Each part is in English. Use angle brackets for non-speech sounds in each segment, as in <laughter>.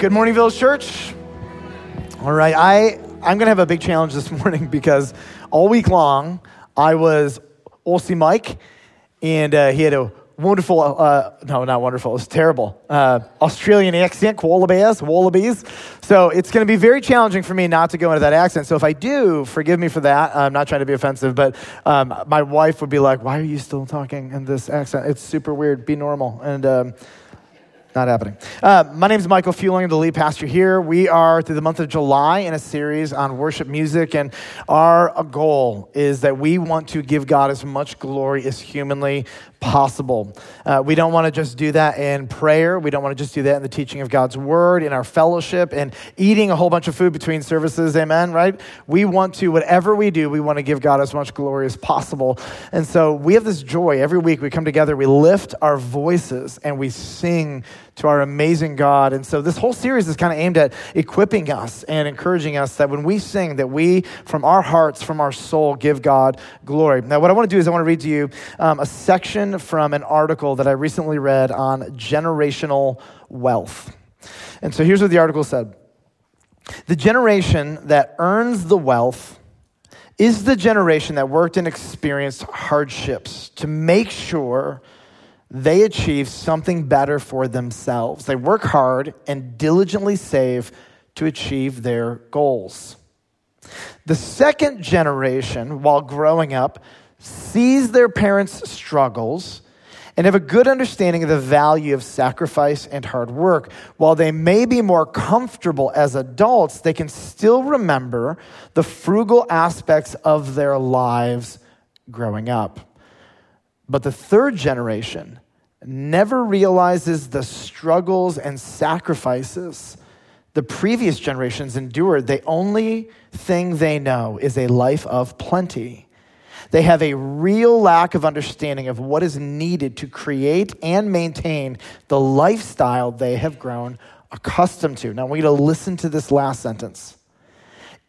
Good morning, Village Church. All right, I, I'm going to have a big challenge this <laughs> morning because all week long I was Aussie Mike, and uh, he had a wonderful, uh, no, not wonderful, it was terrible, uh, Australian accent, wallabies, wallabies. So it's going to be very challenging for me not to go into that accent. So if I do, forgive me for that. I'm not trying to be offensive, but um, my wife would be like, why are you still talking in this accent? It's super weird. Be normal. And, um, not happening. Uh, my name is Michael Fueling, the lead pastor here. We are through the month of July in a series on worship music, and our goal is that we want to give God as much glory as humanly possible. Uh, we don't want to just do that in prayer. We don't want to just do that in the teaching of God's word, in our fellowship, and eating a whole bunch of food between services. Amen, right? We want to, whatever we do, we want to give God as much glory as possible. And so we have this joy. Every week we come together, we lift our voices, and we sing to our amazing God. And so this whole series is kind of aimed at equipping us and encouraging us that when we sing, that we, from our hearts, from our soul, give God glory. Now, what I want to do is I want to read to you um, a section from an article that I recently read on generational wealth. And so here's what the article said The generation that earns the wealth is the generation that worked and experienced hardships to make sure they achieve something better for themselves. They work hard and diligently save to achieve their goals. The second generation, while growing up, sees their parents' struggles and have a good understanding of the value of sacrifice and hard work. While they may be more comfortable as adults, they can still remember the frugal aspects of their lives growing up. But the third generation never realizes the struggles and sacrifices the previous generations endured. The only thing they know is a life of plenty. They have a real lack of understanding of what is needed to create and maintain the lifestyle they have grown accustomed to. Now, I want you to listen to this last sentence.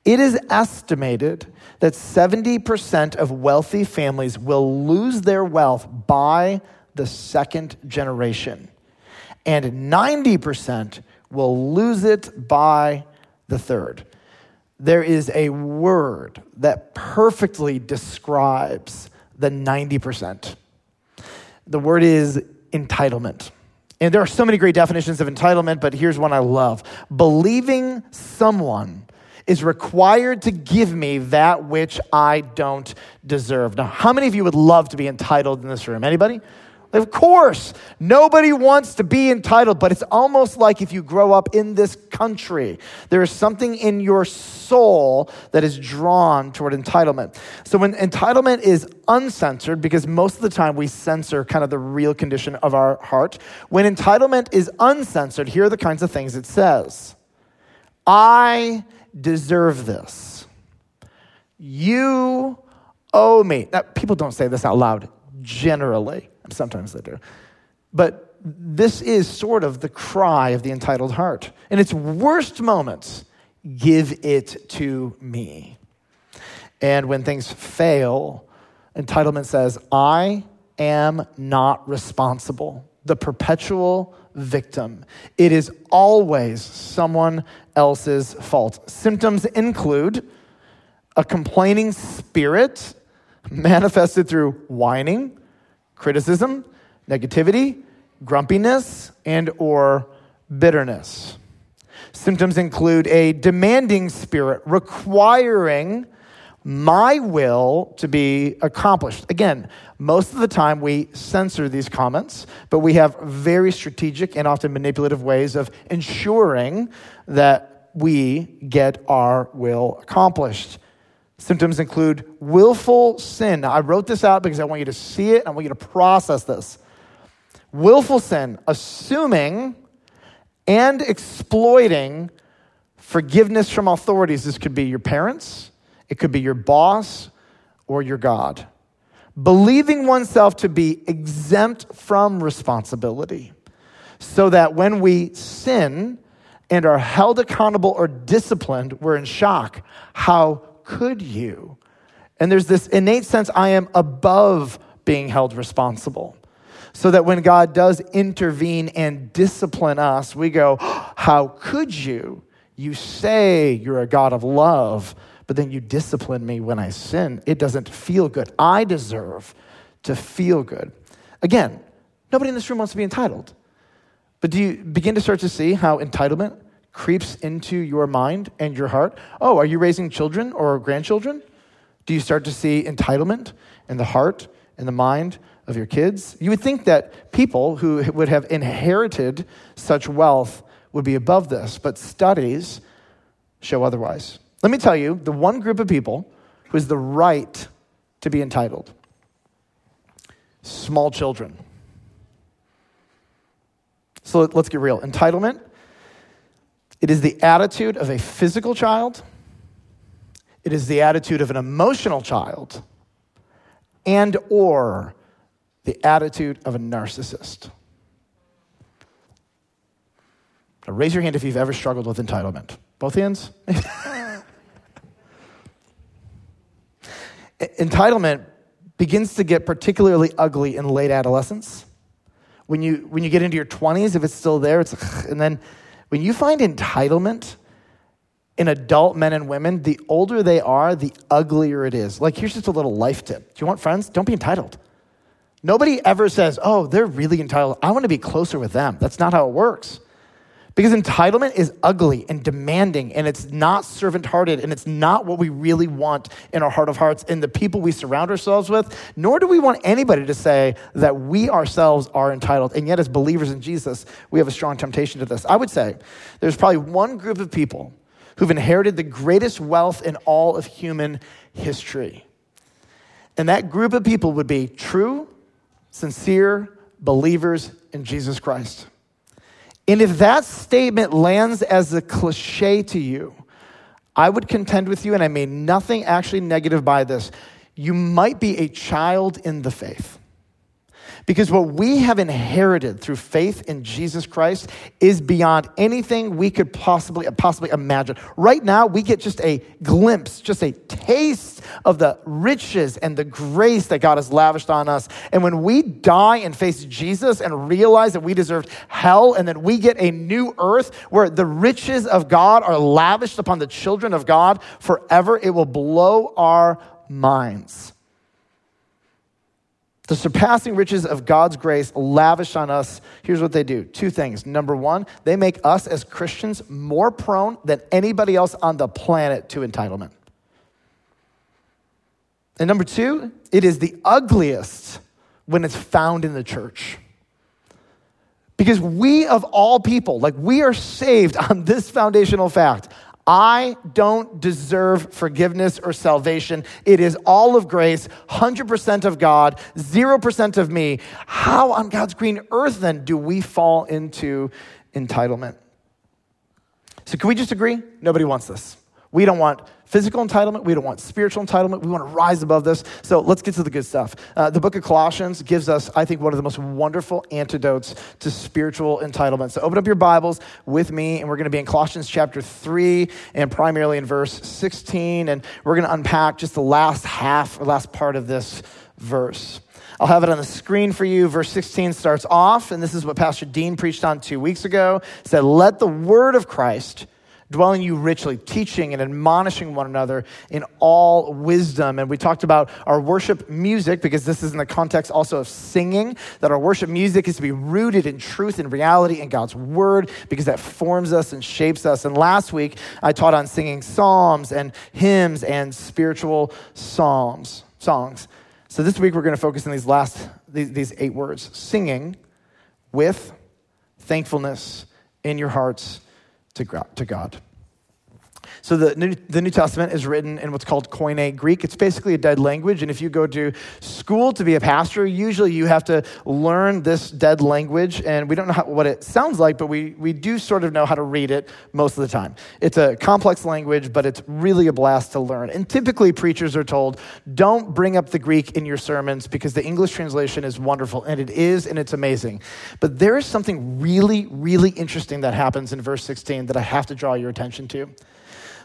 It is estimated that 70% of wealthy families will lose their wealth by the second generation, and 90% will lose it by the third. There is a word that perfectly describes the 90%. The word is entitlement. And there are so many great definitions of entitlement, but here's one I love believing someone is required to give me that which I don't deserve. Now, how many of you would love to be entitled in this room? Anybody? Of course, nobody wants to be entitled, but it's almost like if you grow up in this country, there is something in your soul that is drawn toward entitlement. So when entitlement is uncensored, because most of the time we censor kind of the real condition of our heart, when entitlement is uncensored, here are the kinds of things it says I deserve this. You owe me. Now, people don't say this out loud generally. Sometimes they do. But this is sort of the cry of the entitled heart. In its worst moments, give it to me. And when things fail, entitlement says, I am not responsible. The perpetual victim. It is always someone else's fault. Symptoms include a complaining spirit manifested through whining, criticism, negativity, grumpiness, and or bitterness. Symptoms include a demanding spirit requiring my will to be accomplished. Again, most of the time we censor these comments, but we have very strategic and often manipulative ways of ensuring that we get our will accomplished. Symptoms include willful sin. Now, I wrote this out because I want you to see it. I want you to process this. Willful sin, assuming and exploiting forgiveness from authorities. This could be your parents, it could be your boss, or your God. Believing oneself to be exempt from responsibility, so that when we sin and are held accountable or disciplined, we're in shock. How could you? And there's this innate sense I am above being held responsible. So that when God does intervene and discipline us, we go, How could you? You say you're a God of love, but then you discipline me when I sin. It doesn't feel good. I deserve to feel good. Again, nobody in this room wants to be entitled. But do you begin to start to see how entitlement creeps into your mind and your heart? Oh, are you raising children or grandchildren? Do you start to see entitlement in the heart and the mind of your kids? You would think that people who would have inherited such wealth would be above this, but studies show otherwise. Let me tell you the one group of people who has the right to be entitled small children. So let's get real. Entitlement, it is the attitude of a physical child, it is the attitude of an emotional child, and or the attitude of a narcissist. Now raise your hand if you've ever struggled with entitlement. Both hands? <laughs> entitlement begins to get particularly ugly in late adolescence. When you, when you get into your 20s, if it's still there, it's, <laughs> and then when you find entitlement in adult men and women, the older they are, the uglier it is. Like, here's just a little life tip. Do you want friends? Don't be entitled. Nobody ever says, oh, they're really entitled. I want to be closer with them. That's not how it works. Because entitlement is ugly and demanding, and it's not servant hearted, and it's not what we really want in our heart of hearts in the people we surround ourselves with. Nor do we want anybody to say that we ourselves are entitled. And yet, as believers in Jesus, we have a strong temptation to this. I would say there's probably one group of people who've inherited the greatest wealth in all of human history. And that group of people would be true, sincere believers in Jesus Christ. And if that statement lands as a cliche to you, I would contend with you, and I mean nothing actually negative by this. You might be a child in the faith. Because what we have inherited through faith in Jesus Christ is beyond anything we could possibly, possibly imagine. Right now, we get just a glimpse, just a taste of the riches and the grace that God has lavished on us. And when we die and face Jesus and realize that we deserved hell, and that we get a new earth where the riches of God are lavished upon the children of God forever, it will blow our minds. The surpassing riches of God's grace lavished on us, here's what they do two things. Number one, they make us as Christians more prone than anybody else on the planet to entitlement. And number two, it is the ugliest when it's found in the church. Because we, of all people, like we are saved <laughs> on this foundational fact. I don't deserve forgiveness or salvation. It is all of grace, 100% of God, 0% of me. How on God's green earth then do we fall into entitlement? So, can we just agree? Nobody wants this. We don't want physical entitlement. We don't want spiritual entitlement. We want to rise above this. So let's get to the good stuff. Uh, the book of Colossians gives us, I think, one of the most wonderful antidotes to spiritual entitlement. So open up your Bibles with me, and we're going to be in Colossians chapter 3 and primarily in verse 16. And we're going to unpack just the last half or last part of this verse. I'll have it on the screen for you. Verse 16 starts off, and this is what Pastor Dean preached on two weeks ago. Said, Let the word of Christ dwelling you richly, teaching and admonishing one another in all wisdom. And we talked about our worship music because this is in the context also of singing, that our worship music is to be rooted in truth and reality in God's word because that forms us and shapes us. And last week, I taught on singing psalms and hymns and spiritual psalms, songs. So this week, we're going to focus on these last, these, these eight words singing with thankfulness in your hearts to God. So the New, the New Testament is written in what's called Koine Greek. It's basically a dead language. And if you go to school to be a pastor, usually you have to learn this dead language. And we don't know how, what it sounds like, but we, we do sort of know how to read it most of the time. It's a complex language, but it's really a blast to learn. And typically preachers are told, don't bring up the Greek in your sermons because the English translation is wonderful. And it is, and it's amazing. But there is something really, really interesting that happens in verse 16 that I have to draw your attention to.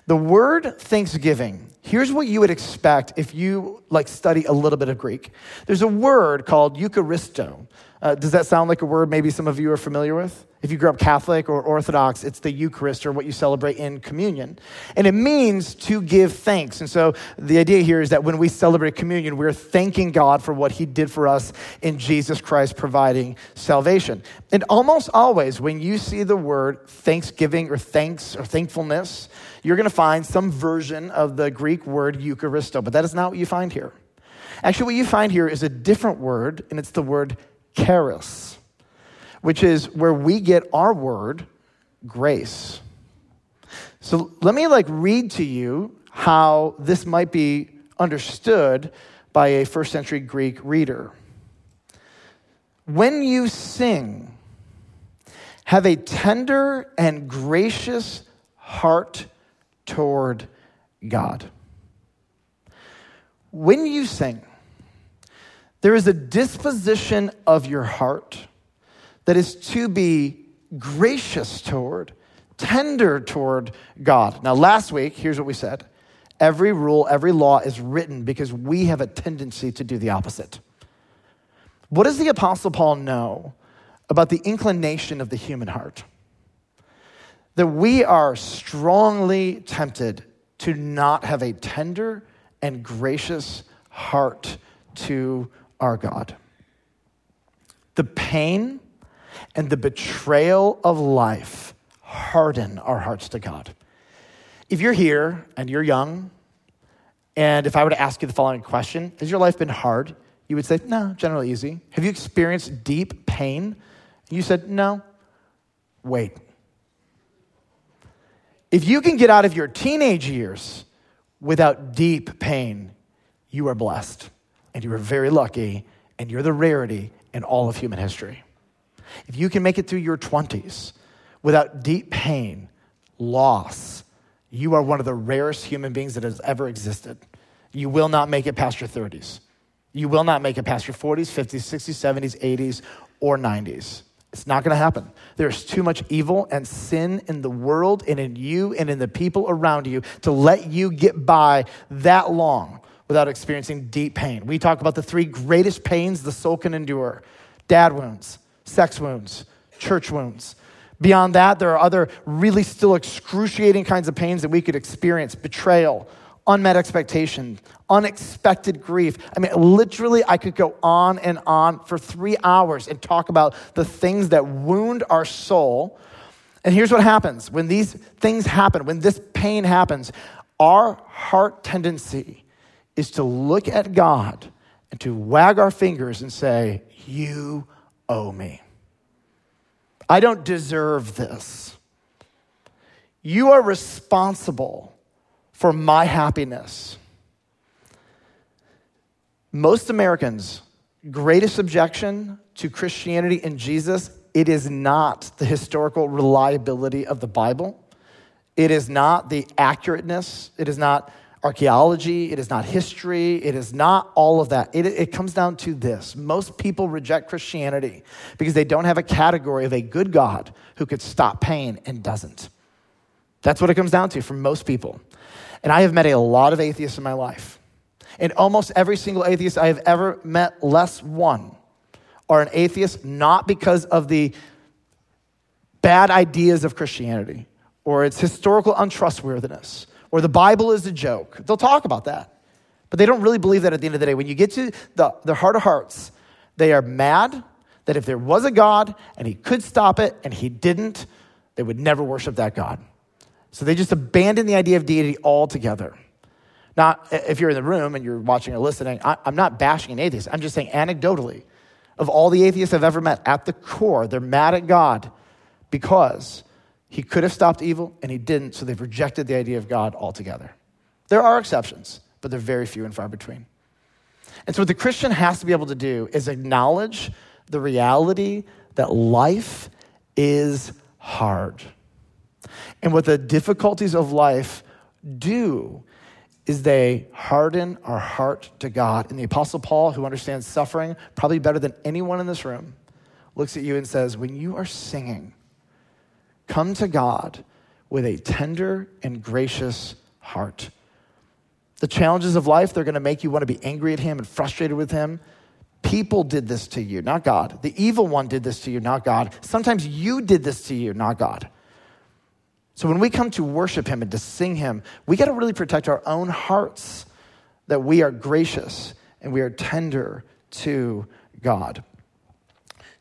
The word thanksgiving Here's what you would expect if you like study a little bit of Greek. There's a word called Eucharisto. Uh, does that sound like a word maybe some of you are familiar with? If you grew up Catholic or Orthodox, it's the Eucharist or what you celebrate in communion. And it means to give thanks. And so the idea here is that when we celebrate communion, we're thanking God for what he did for us in Jesus Christ providing salvation. And almost always, when you see the word thanksgiving or thanks or thankfulness, you're going to find some version of the Greek word Eucharisto, but that is not what you find here. Actually, what you find here is a different word, and it's the word charis which is where we get our word, grace. So let me like read to you how this might be understood by a first century Greek reader. When you sing, have a tender and gracious heart toward God. When you sing, there is a disposition of your heart that is to be gracious toward, tender toward God. Now, last week, here's what we said every rule, every law is written because we have a tendency to do the opposite. What does the Apostle Paul know about the inclination of the human heart? That we are strongly tempted to not have a tender and gracious heart to our God. The pain and the betrayal of life harden our hearts to God. If you're here and you're young, and if I were to ask you the following question Has your life been hard? You would say, No, generally easy. Have you experienced deep pain? You said, No. Wait. If you can get out of your teenage years without deep pain, you are blessed and you are very lucky and you're the rarity in all of human history. If you can make it through your 20s without deep pain, loss, you are one of the rarest human beings that has ever existed. You will not make it past your 30s. You will not make it past your 40s, 50s, 60s, 70s, 80s, or 90s. It's not going to happen. There's too much evil and sin in the world and in you and in the people around you to let you get by that long without experiencing deep pain. We talk about the three greatest pains the soul can endure dad wounds, sex wounds, church wounds. Beyond that, there are other really still excruciating kinds of pains that we could experience betrayal, unmet expectation, unexpected grief. I mean, literally, I could go on and on for three hours and talk about the things that wound our soul. And here's what happens when these things happen, when this pain happens, our heart tendency is to look at God and to wag our fingers and say, You owe me. I don't deserve this. You are responsible for my happiness. Most Americans' greatest objection to Christianity and Jesus, it is not the historical reliability of the Bible. It is not the accurateness. It is not archaeology, it is not history, it is not all of that. It, it, comes down to this most people reject Christianity because they don't have a category of a good God who could stop pain and doesn't. That's what it comes down to for most people. And I have met a lot of atheists in my life. And almost every single atheist I have ever met, less one, are an atheist not because of the bad ideas of Christianity or its historical untrustworthiness or the Bible is a joke. They'll talk about that. But they don't really believe that at the end of the day. When you get to the, their heart of hearts, they are mad that if there was a God and he could stop it and he didn't, they would never worship that God. So they just abandon the idea of deity altogether. Now, if you're in the room and you're watching or listening, I, I'm not bashing an atheist. I'm just saying anecdotally, of all the atheists I've ever met, at the core, they're mad at God because he could have stopped evil, and he didn't, so they've rejected the idea of God altogether. There are exceptions, but they're very few and far between. And so, what the Christian has to be able to do is acknowledge the reality that life is hard. And what the difficulties of life do is they harden our heart to God. And the Apostle Paul, who understands suffering probably better than anyone in this room, looks at you and says, When you are singing, Come to God with a tender and gracious heart. The challenges of life, they're going to make you want to be angry at him and frustrated with him. People did this to you, not God. The evil one did this to you, not God. Sometimes you did this to you, not God. So when we come to worship him and to sing him, we got to really protect our own hearts that we are gracious and we are tender to God.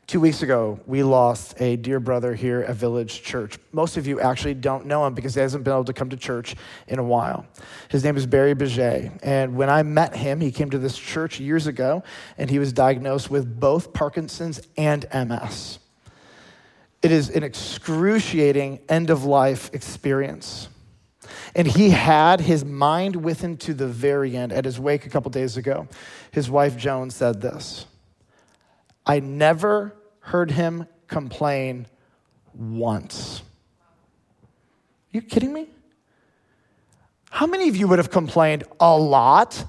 Two weeks ago, we lost a dear brother here at Village Church. Most of you actually don't know him because he hasn't been able to come to church in a while. His name is Barry Beget. And when I met him, he came to this church years ago and he was diagnosed with both Parkinson's and MS. It is an excruciating end of life experience. And he had his mind with him to the very end. At his wake a couple days ago, his wife Joan said this I never heard him complain once. Are you kidding me? How many of you would have complained a lot?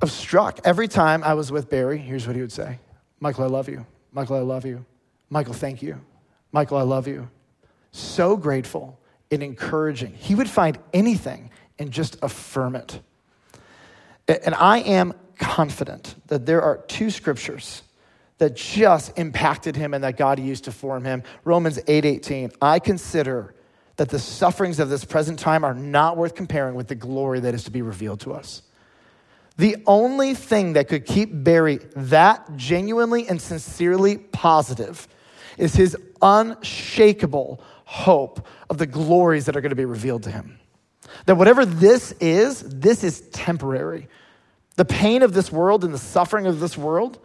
Of struck. Every time I was with Barry, here's what he would say Michael, I love you. Michael, I love you. Michael, thank you. Michael, I love you. So grateful and encouraging. He would find anything and just affirm it. And I am confident that there are two scriptures that just impacted him and that God used to form him. Romans 8:18. 8, I consider that the sufferings of this present time are not worth comparing with the glory that is to be revealed to us. The only thing that could keep Barry that genuinely and sincerely positive is his unshakable hope of the glories that are going to be revealed to him. That whatever this is, this is temporary. The pain of this world and the suffering of this world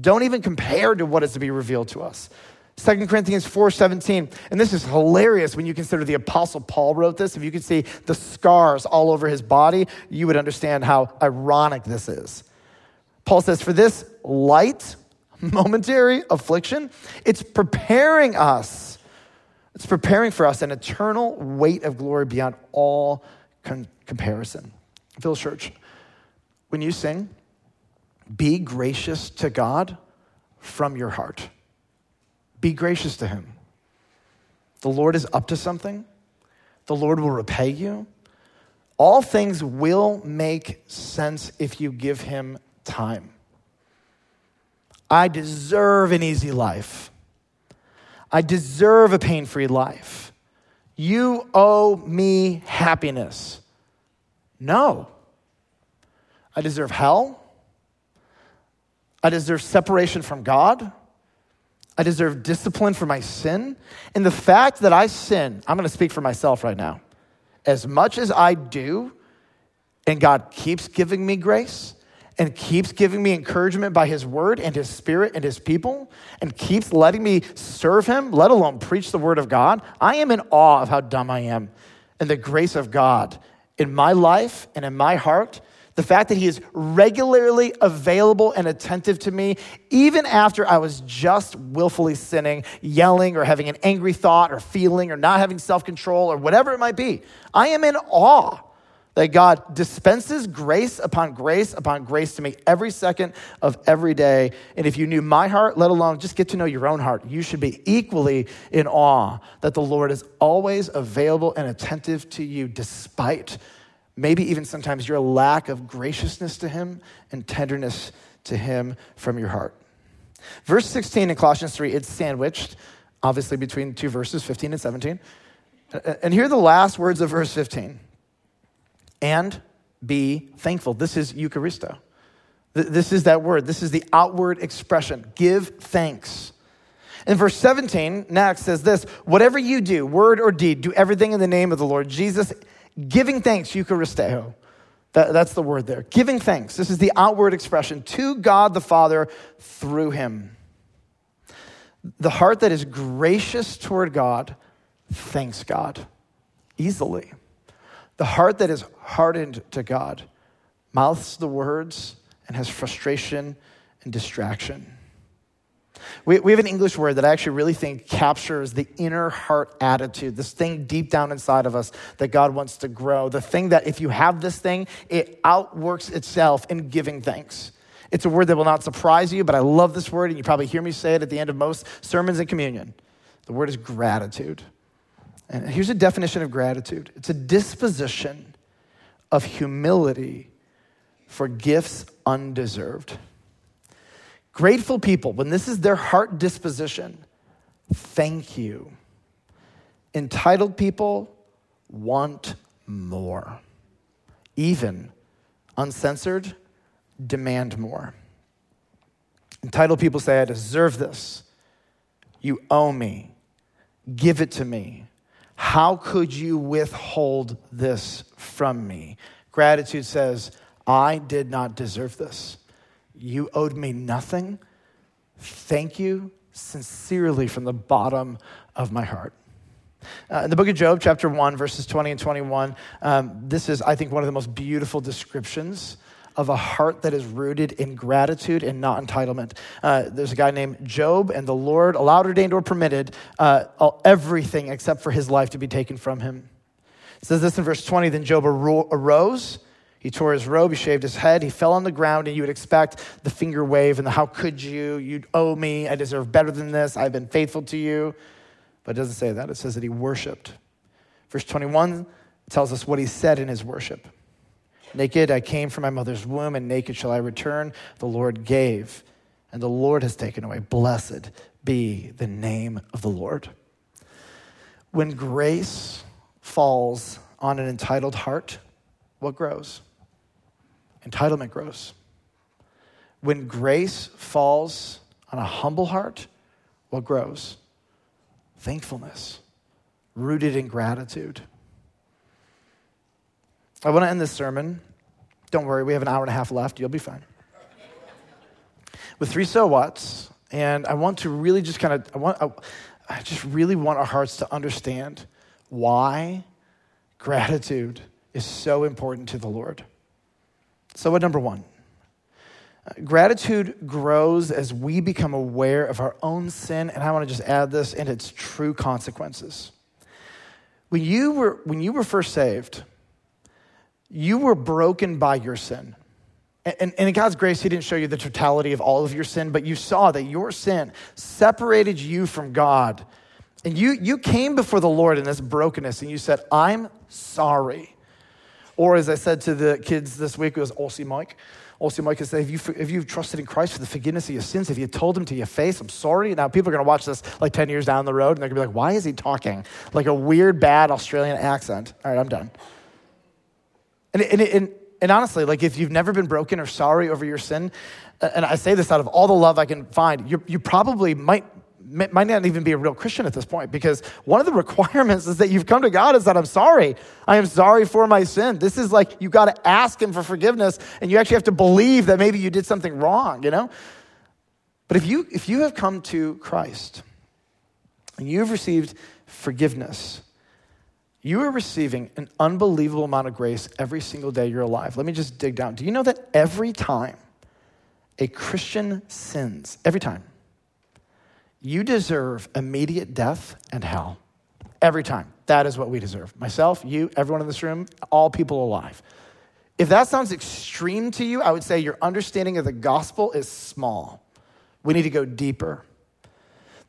don't even compare to what is to be revealed to us. 2 Corinthians 4:17, and this is hilarious when you consider the apostle Paul wrote this. If you could see the scars all over his body, you would understand how ironic this is. Paul says, "For this light <laughs> momentary affliction, it's preparing us. It's preparing for us an eternal weight of glory beyond all con- comparison." Phil Church, when you sing, be gracious to God from your heart. Be gracious to Him. The Lord is up to something, the Lord will repay you. All things will make sense if you give Him time. I deserve an easy life. I deserve a pain free life. You owe me happiness. No. I deserve hell. I deserve separation from God. I deserve discipline for my sin. And the fact that I sin, I'm going to speak for myself right now. As much as I do, and God keeps giving me grace and keeps giving me encouragement by His word and His spirit and His people, and keeps letting me serve Him, let alone preach the word of God, I am in awe of how dumb I am and the grace of God in my life and in my heart the fact that he is regularly available and attentive to me, even after I was just willfully sinning, yelling, or having an angry thought, or feeling, or not having self control, or whatever it might be. I am in awe that God dispenses grace upon grace upon grace to me every second of every day. And if you knew my heart, let alone just get to know your own heart, you should be equally in awe that the Lord is always available and attentive to you despite maybe even sometimes your lack of graciousness to Him and tenderness to Him from your heart. Verse 16 in Colossians 3, it's sandwiched, obviously, between two verses, 15 and 17. And here are the last words of verse 15 and be thankful. This is Eucharisto. This is that word. This is the outward expression. Give thanks. In verse 17, next says this whatever you do, word or deed, do everything in the name of the Lord Jesus Giving thanks, Eucharisteo. That, that's the word there. Giving thanks. This is the outward expression to God the Father through him. The heart that is gracious toward God thanks God easily. The heart that is hardened to God mouths the words and has frustration and distraction. We, we have an English word that I actually really think captures the inner heart attitude, this thing deep down inside of us that God wants to grow. The thing that if you have this thing, it outworks itself in giving thanks. It's a word that will not surprise you, but I love this word, and you probably hear me say it at the end of most sermons and communion. The word is gratitude. And here's a definition of gratitude it's a disposition of humility for gifts undeserved. Grateful people, when this is their heart disposition, thank you. Entitled people want more. Even uncensored, demand more. Entitled people say, I deserve this. You owe me. Give it to me. How could you withhold this from me? Gratitude says, I did not deserve this. You owed me nothing. Thank you sincerely from the bottom of my heart. Uh, in the book of Job, chapter 1, verses 20 and 21, um, this is, I think, one of the most beautiful descriptions of a heart that is rooted in gratitude and not entitlement. Uh, there's a guy named Job, and the Lord allowed, ordained, or permitted uh, everything except for his life to be taken from him. It says this in verse 20 Then Job arose. He tore his robe, he shaved his head, he fell on the ground, and you would expect the finger wave and the how could you? You owe me, I deserve better than this, I've been faithful to you. But it doesn't say that, it says that he worshiped. Verse 21 tells us what he said in his worship. Naked I came from my mother's womb, and naked shall I return. The Lord gave, and the Lord has taken away. Blessed be the name of the Lord. When grace falls on an entitled heart, what grows? Entitlement grows. When grace falls on a humble heart, what grows? Thankfulness, rooted in gratitude. I want to end this sermon. Don't worry, we have an hour and a half left. You'll be fine. With three so whats, and I want to really just kind of, I want, I, I just really want our hearts to understand why gratitude is so important to the Lord. So, what number one? Gratitude grows as we become aware of our own sin, and I want to just add this and its true consequences. When you were, when you were first saved, you were broken by your sin. And, and, in God's grace, He didn't show you the totality of all of your sin, but you saw that your sin separated you from God. And you, you came before the Lord in this brokenness and you said, I'm sorry. Or as I said to the kids this week, it was Aussie Mike. Aussie Mike said, have you, if you've trusted in Christ for the forgiveness of your sins, Have you told him to your face, I'm sorry. Now people are going to watch this like 10 years down the road and they're going to be like, why is he talking like a weird, bad Australian accent? All right, I'm done. And, and, and, and honestly, like if you've never been broken or sorry over your sin, and I say this out of all the love I can find, you, you probably might, might not even be a real Christian at this point because one of the <laughs> requirements is that you've come to God is that I'm sorry. I am sorry for my sin. This is like you got to ask Him for forgiveness and you actually have to believe that maybe you did something wrong, you know? But if you, if you have come to Christ and you've received forgiveness, you are receiving an unbelievable amount of grace every single day you're alive. Let me just dig down. Do you know that every time a Christian sins, every time, you deserve immediate death and hell? Every time. That is what we deserve. Myself, you, everyone in this room, all people alive. If that sounds extreme to you, I would say your understanding of the gospel is small. We need to go deeper.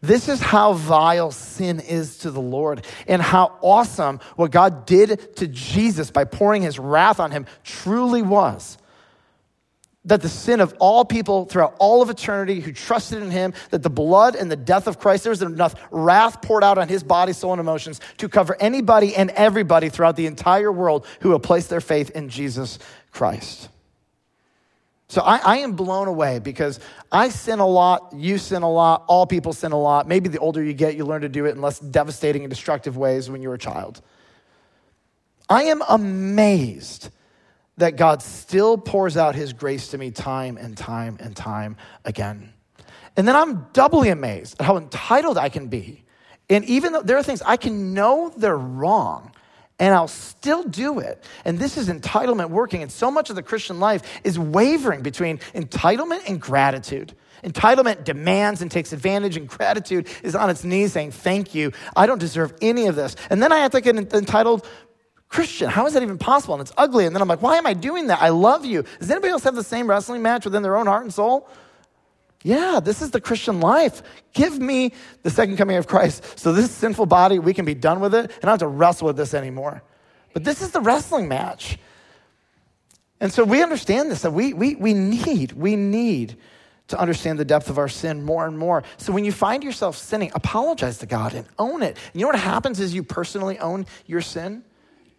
This is how vile sin is to the Lord, and how awesome what God did to Jesus by pouring his wrath on him truly was. That the sin of all people throughout all of eternity who trusted in him, that the blood and the death of Christ, there was enough wrath poured out on his body, soul, and emotions to cover anybody and everybody throughout the entire world who will place their faith in Jesus Christ. So I, I, am blown away because I sin a lot, you sin a lot, all people sin a lot. Maybe the older you get, you learn to do it in less devastating and destructive ways when you were a child. I am amazed that God still pours out his grace to me time and time and time again. And then I'm doubly amazed at how entitled I can be. And even though there are things I can know they're wrong, and I'll still do it. And this is entitlement working. And so much of the Christian life is wavering between entitlement and gratitude. Entitlement demands and takes advantage, and gratitude is on its knees saying, Thank you. I don't deserve any of this. And then I have to get entitled Christian. How is that even possible? And it's ugly. And then I'm like, Why am I doing that? I love you. Does anybody else have the same wrestling match within their own heart and soul? Yeah, this is the Christian life. Give me the second coming of Christ so this sinful body, we can be done with it and I don't have to wrestle with this anymore. But this is the wrestling match. And so we understand this, that we, we, we need, we need to understand the depth of our sin more and more. So when you find yourself sinning, apologize to God and own it. And you know what happens is you personally own your sin?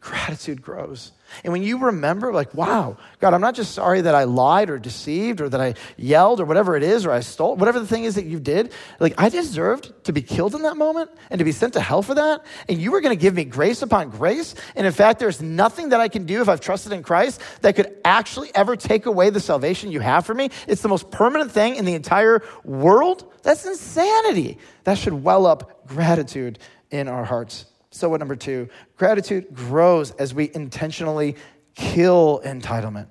Gratitude grows. And when you remember, like, wow, God, I'm not just sorry that I lied or deceived or that I yelled or whatever it is or I stole, whatever the thing is that you did, like, I deserved to be killed in that moment and to be sent to hell for that. And you were going to give me grace upon grace. And in fact, there's nothing that I can do if I've trusted in Christ that could actually ever take away the salvation you have for me. It's the most permanent thing in the entire world. That's insanity. That should well up gratitude in our hearts. So, what number two? Gratitude grows as we intentionally kill entitlement.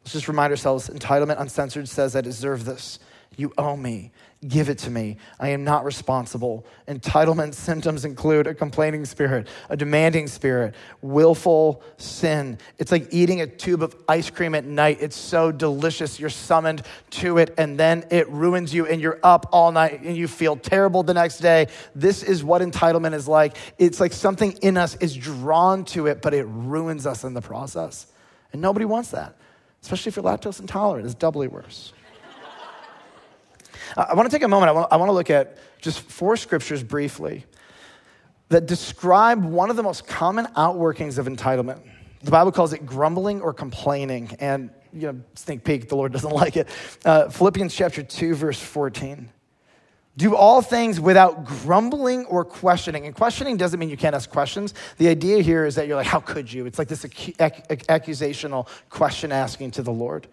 Let's just remind ourselves entitlement uncensored says, I deserve this. You owe me. Give it to me. I am not responsible. Entitlement symptoms include a complaining spirit, a demanding spirit, willful sin. It's like eating a tube of ice cream at night. It's so delicious. You're summoned to it, and then it ruins you, and you're up all night and you feel terrible the next day. This is what entitlement is like. It's like something in us is drawn to it, but it ruins us in the process. And nobody wants that, especially if you're lactose intolerant. It's doubly worse. I want to take a moment. I want, I want to look at just four scriptures briefly that describe one of the most common outworkings of entitlement. The Bible calls it grumbling or complaining. And, you know, sneak peek, the Lord doesn't <laughs> like it. Uh, Philippians chapter 2, verse 14. Do all things without grumbling or questioning. And questioning doesn't mean you can't ask questions. The idea here is that you're like, how could you? It's like this ac- ac- accusational question asking to the Lord.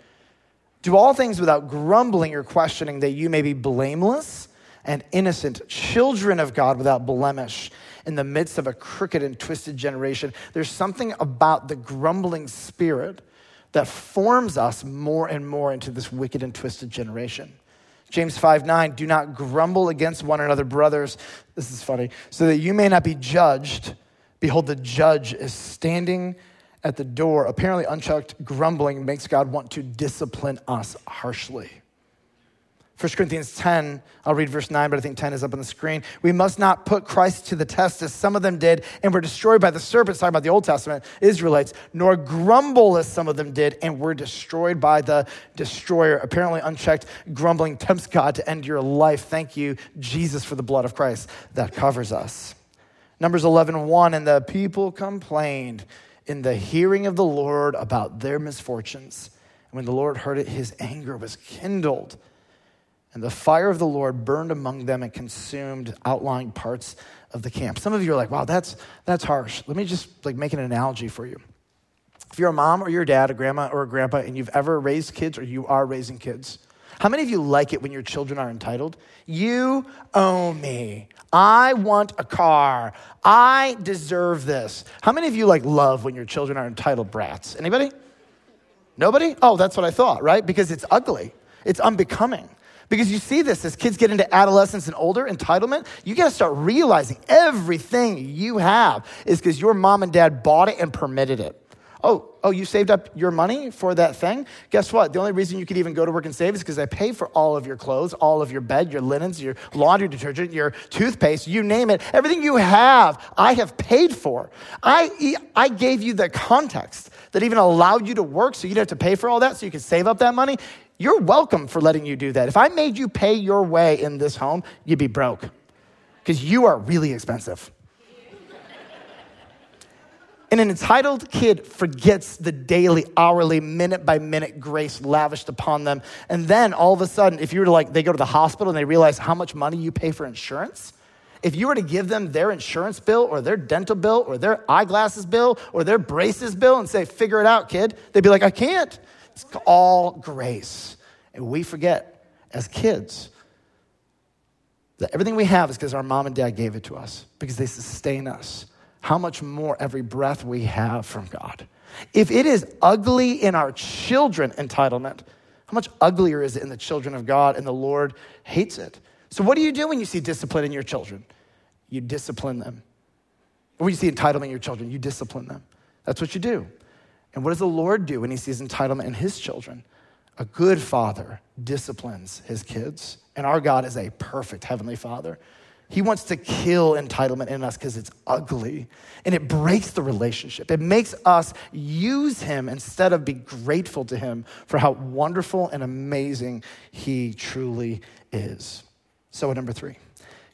Do all things without grumbling or questioning, that you may be blameless and innocent, children of God without blemish in the midst of a crooked and twisted generation. There's something about the grumbling spirit that forms us more and more into this wicked and twisted generation. James 5 9, do not grumble against one another, brothers. This is funny. So that you may not be judged. Behold, the judge is standing at the door, apparently unchecked grumbling makes God want to discipline us harshly. 1 Corinthians 10, I'll read verse 9, but I think 10 is up on the screen. We must not put Christ to the test as some of them did and were destroyed by the serpents, talking about the Old Testament Israelites, nor grumble as some of them did and were destroyed by the destroyer. Apparently, unchecked grumbling tempts God to end your life. Thank you, Jesus, for the blood of Christ that covers us. Numbers 11, 1, and the people complained in the hearing of the Lord about their misfortunes. And when the Lord heard it, his anger was kindled. And the fire of the Lord burned among them and consumed outlying parts of the camp. Some of you are like, wow, that's, that's harsh. Let me just like make an analogy for you. If you're a mom or your dad, a grandma or a grandpa, and you've ever raised kids or you are raising kids, how many of you like it when your children are entitled? You owe me. I want a car. I deserve this. How many of you like love when your children are entitled brats? Anybody? Nobody? Oh, that's what I thought, right? Because it's ugly. It's unbecoming. Because you see this as kids get into adolescence and older, entitlement, you got to start realizing everything you have is because your mom and dad bought it and permitted it. Oh, oh, you saved up your money for that thing? Guess what? The only reason you could even go to work and save is because I pay for all of your clothes, all of your bed, your linens, your laundry detergent, your toothpaste, you name it. Everything you have, I have paid for. I, I gave you the context that even allowed you to work so you'd have to pay for all that so you could save up that money. You're welcome for letting you do that. If I made you pay your way in this home, you'd be broke because you are really expensive. And an entitled kid forgets the daily, hourly, minute by minute grace lavished upon them. And then all of a sudden, if you were to like, they go to the hospital and they realize how much money you pay for insurance, if you were to give them their insurance bill or their dental bill or their eyeglasses bill or their braces bill and say, figure it out, kid, they'd be like, I can't. It's all grace. And we forget as kids that everything we have is because our mom and dad gave it to us, because they sustain us how much more every breath we have from God. If it is ugly in our children, entitlement, how much uglier is it in the children of God? And the Lord hates it. So, what do you do when you see discipline in your children? You discipline them. When you see entitlement in your children, you discipline them. That's what you do. And what does the Lord do when he sees entitlement in his children? A good father disciplines his kids, and our God is a perfect heavenly father. He wants to kill entitlement in us because it's ugly and it breaks the relationship. It makes us use Him instead of be grateful to Him for how wonderful and amazing He truly is. So, number three,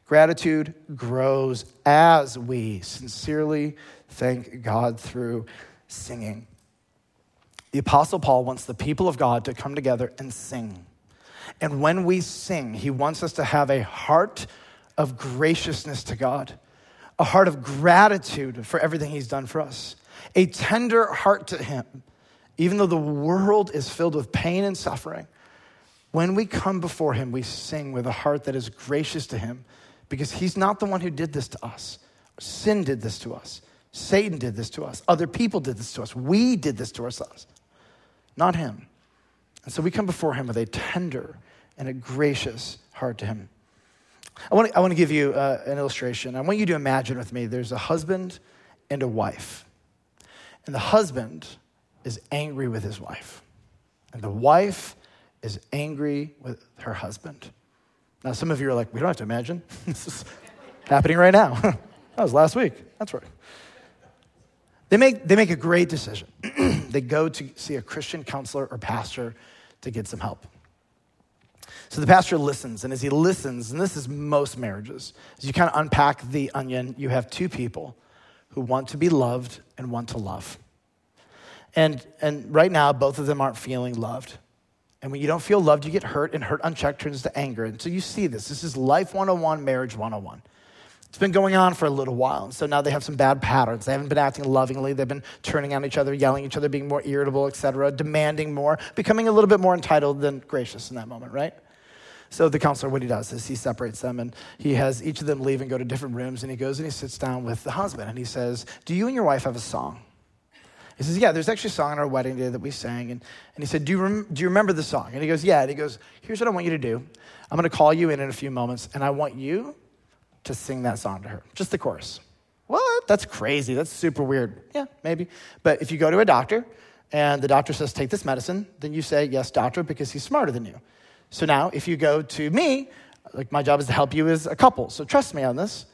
gratitude grows as we sincerely thank God through singing. The Apostle Paul wants the people of God to come together and sing. And when we sing, he wants us to have a heart of graciousness to God, a heart of gratitude for everything He's done for us, a tender heart to Him, even though the world is filled with pain and suffering. When we come before Him, we sing with a heart that is gracious to Him because He's not the one who did this to us. Sin did this to us. Satan did this to us. Other people did this to us. We did this to ourselves, not Him. And so we come before Him with a tender and a gracious heart to Him. I want to, I want to give you uh, an illustration. I want you to imagine with me there's a husband and a wife. And the husband is angry with his wife. And the wife is angry with her husband. Now, some of you are like, we don't have to imagine. <laughs> this is happening right now. <laughs> that was last week. That's right. They make, they make a great decision. <clears throat> they go to see a Christian counselor or pastor to get some help. So the pastor listens, and as he listens, and this is most marriages, as you kind of unpack the onion, you have two people who want to be loved and want to love. And, and right now, both of them aren't feeling loved. And when you don't feel loved, you get hurt, and hurt unchecked turns to anger. And so you see this. This is life 101, marriage 101. It's been going on for a little while. And so now they have some bad patterns. They haven't been acting lovingly. They've been turning on each other, yelling at each other, being more irritable, etc., demanding more, becoming a little bit more entitled than gracious in that moment, right? So the counselor, what he does is he separates them and he has each of them leave and go to different rooms and he goes and he sits down with the husband and he says, Do you and your wife have a song? He says, Yeah, there's actually a song on our wedding day that we sang. And, and he said, do you, rem- do you remember the song? And he goes, Yeah. And he goes, Here's what I want you to do. I'm going to call you in in a few moments and I want you to sing that song to her, just the chorus. What? That's crazy. That's super weird. Yeah, maybe. But if you go to a doctor and the doctor says, Take this medicine, then you say, Yes, doctor, because he's smarter than you. So now, if you go to me, like my job is to help you as a couple. So trust me on this.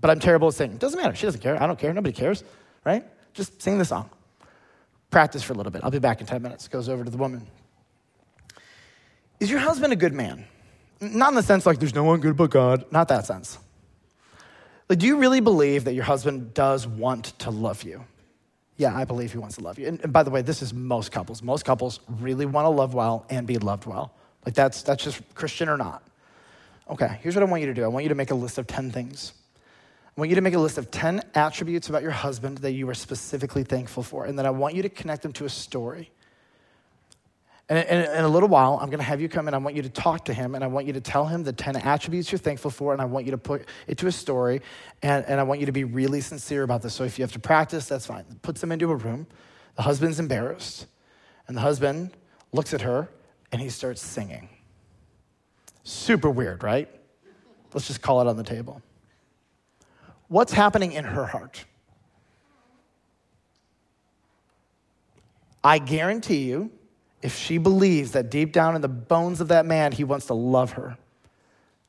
But I'm terrible at singing. Doesn't matter. She doesn't care. I don't care. Nobody cares, right? Just sing the song. Practice for a little bit. I'll be back in 10 minutes. Goes over to the woman. Is your husband a good man? Not in the sense like there's no one good but God. Not that sense. Like, do you really believe that your husband does want to love you? Yeah, I believe he wants to love you. And, and by the way, this is most couples. Most couples really want to love well and be loved well. Like that's that's just Christian or not. Okay, here's what I want you to do. I want you to make a list of 10 things. I want you to make a list of 10 attributes about your husband that you are specifically thankful for. And then I want you to connect them to a story. And in a little while, I'm going to have you come in. I want you to talk to him, and I want you to tell him the 10 attributes you're thankful for, and I want you to put it to a story, and, and I want you to be really sincere about this. So if you have to practice, that's fine. Puts them into a room. The husband's embarrassed, and the husband looks at her, and he starts singing. Super weird, right? Let's just call it on the table. What's happening in her heart? I guarantee you, if she believes that deep down in the bones of that man, he wants to love her,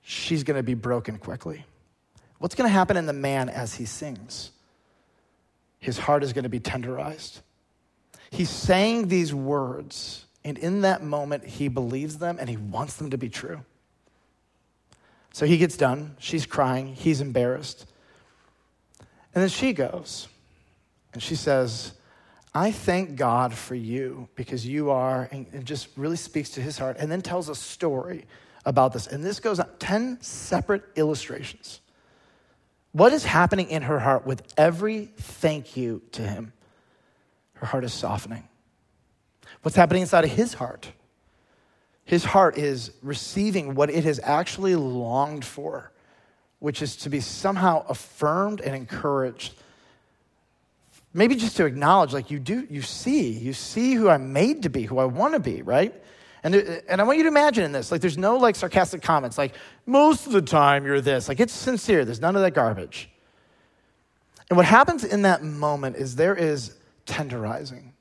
she's going to be broken quickly. What's going to happen in the man as he sings? His heart is going to be tenderized. He's saying these words and in that moment, he believes them and he wants them to be true. So he gets done. She's crying. He's embarrassed. And then she goes and she says, I thank God for you because you are, and it just really speaks to his heart, and then tells a story about this. And this goes on 10 separate illustrations. What is happening in her heart with every thank you to him? Her heart is softening. What's happening inside of his heart? His heart is receiving what it has actually longed for, which is to be somehow affirmed and encouraged. Maybe just to acknowledge, like you do, you see, you see who I'm made to be, who I want to be, right? And, there, and I want you to imagine in this, like there's no like sarcastic comments, like most of the time you're this. Like it's sincere, there's none of that garbage. And what happens in that moment is there is tenderizing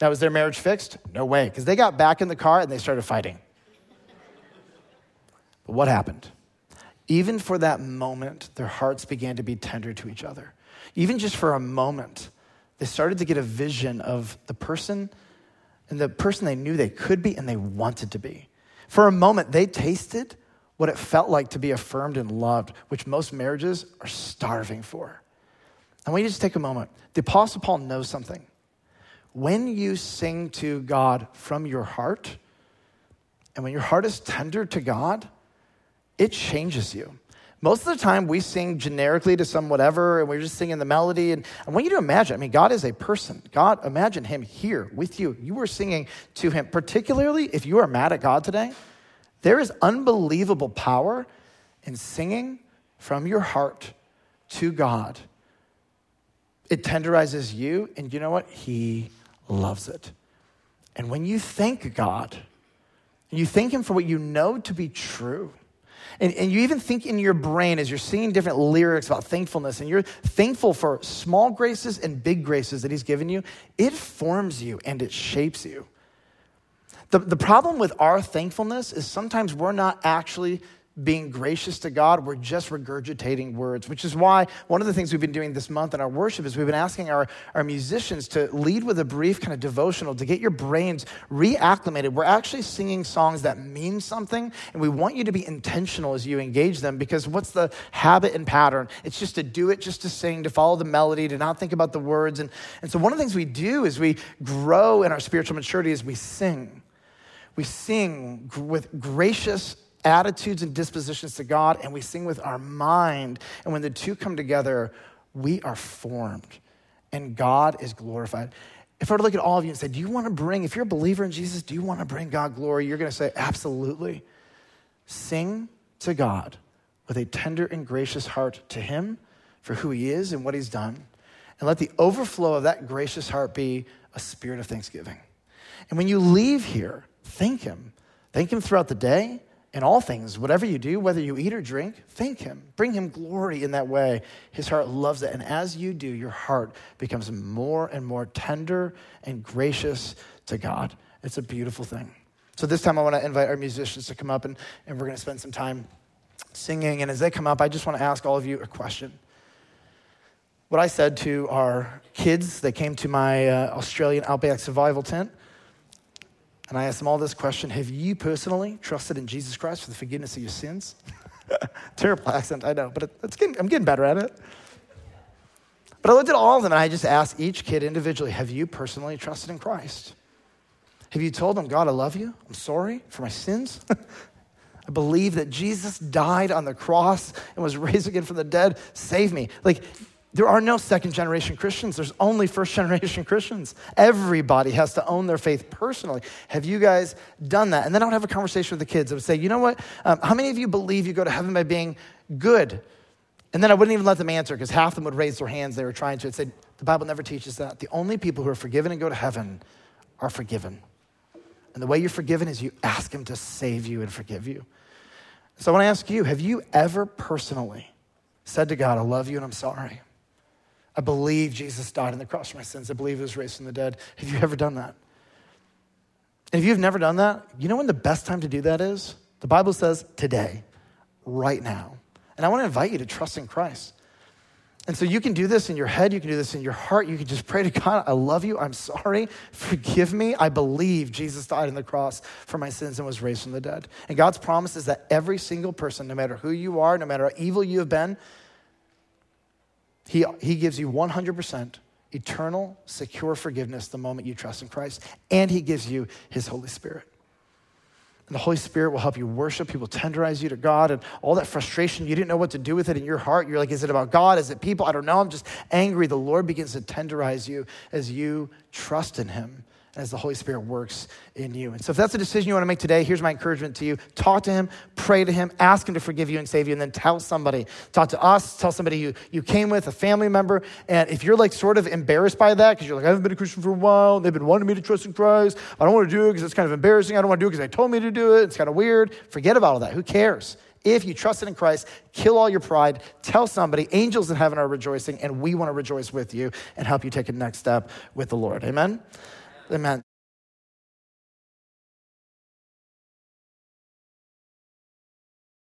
Now, was their marriage fixed? No way, because they got back in the car and they started fighting. But what happened? Even for that moment, their hearts began to be tender to each other. Even just for a moment, they started to get a vision of the person and the person they knew they could be and they wanted to be. For a moment, they tasted what it felt like to be affirmed and loved, which most marriages are starving for. And we just take a moment. The Apostle Paul knows something. When you sing to God from your heart, and when your heart is tender to God, it changes you. Most of the time, we sing generically to some whatever, and we're just singing the melody. And I want you to imagine I mean, God is a person. God, imagine Him here with you. You are singing to Him, particularly if you are mad at God today. There is unbelievable power in singing from your heart to God. It tenderizes you, and you know what? He loves it. And when you thank God, you thank Him for what you know to be true, and, and you even think in your brain as you're singing different lyrics about thankfulness, and you're thankful for small graces and big graces that He's given you, it forms you and it shapes you. The, the problem with our thankfulness is sometimes we're not actually being gracious to God, we're just regurgitating words, which is why one of the things we've been doing this month in our worship is we've been asking our, our musicians to lead with a brief kind of devotional to get your brains reacclimated. We're actually singing songs that mean something, and we want you to be intentional as you engage them because what's the habit and pattern? It's just to do it, just to sing, to follow the melody, to not think about the words. And, and so one of the things we do is we grow in our spiritual maturity as we sing. We sing with gracious attitudes and dispositions to God, and we sing with our mind. And when the two come together, we are formed, and God is glorified. If I were to look at all of you and say, Do you want to bring, if you're a believer in Jesus, do you want to bring God glory? You're going to say, Absolutely. Sing to God with a tender and gracious heart to Him for who He is and what He's done. And let the overflow of that gracious heart be a spirit of thanksgiving. And when you leave here, thank Him. Thank Him throughout the day in all things, whatever you do, whether you eat or drink, thank Him. Bring Him glory in that way. His heart loves it. And as you do, your heart becomes more and more tender and gracious to God. It's a beautiful thing. So, this time I want to invite our musicians to come up and, and we're going to spend some time singing. And as they come up, I just want to ask all of you a question. What I said to our kids, they came to my uh, Australian Outback survival tent. And I asked them all this question Have you personally trusted in Jesus Christ for the forgiveness of your sins? <laughs> Terrible accent, I know, but it's getting, I'm getting better at it. But I looked at all of them and I just asked each kid individually Have you personally trusted in Christ? Have you told them, God, I love you? I'm sorry for my sins? <laughs> I believe that Jesus died on the cross and was raised again from the dead. Save me. Like, there are no second generation Christians. There's only first generation Christians. Everybody has to own their faith personally. Have you guys done that? And then I would have a conversation with the kids. I would say, you know what? Um, how many of you believe you go to heaven by being good? And then I wouldn't even let them answer because half of them would raise their hands. They were trying to. I'd say, the Bible never teaches that. The only people who are forgiven and go to heaven are forgiven. And the way you're forgiven is you ask Him to save you and forgive you. So I want to ask you have you ever personally said to God, I love you and I'm sorry? I believe Jesus died on the cross for my sins. I believe he was raised from the dead. Have you ever done that? And if you've never done that, you know when the best time to do that is? The Bible says today, right now. And I want to invite you to trust in Christ. And so you can do this in your head, you can do this in your heart. You can just pray to God, I love you, I'm sorry, forgive me. I believe Jesus died on the cross for my sins and was raised from the dead. And God's promise is that every single person, no matter who you are, no matter how evil you have been, he, he gives you 100% eternal, secure forgiveness the moment you trust in Christ, and He gives you His Holy Spirit. And the Holy Spirit will help you worship. He will tenderize you to God. And all that frustration, you didn't know what to do with it in your heart. You're like, is it about God? Is it people? I don't know. I'm just angry. The Lord begins to tenderize you as you trust in Him as the Holy Spirit works in you. And so, if that's a decision you want to make today, here's my encouragement to you talk to Him, pray to Him, ask Him to forgive you and save you, and then tell somebody. Talk to us, tell somebody you, you came with, a family member. And if you're like sort of embarrassed by that, because you're like, I haven't been a Christian for a while, they've been wanting me to trust in Christ, I don't want to do it because it's kind of embarrassing, I don't want to do it because they told me to do it, it's kind of weird, forget about all that. Who cares? If you trusted in Christ, kill all your pride, tell somebody, angels in heaven are rejoicing, and we want to rejoice with you and help you take a next step with the Lord. Amen? Amen.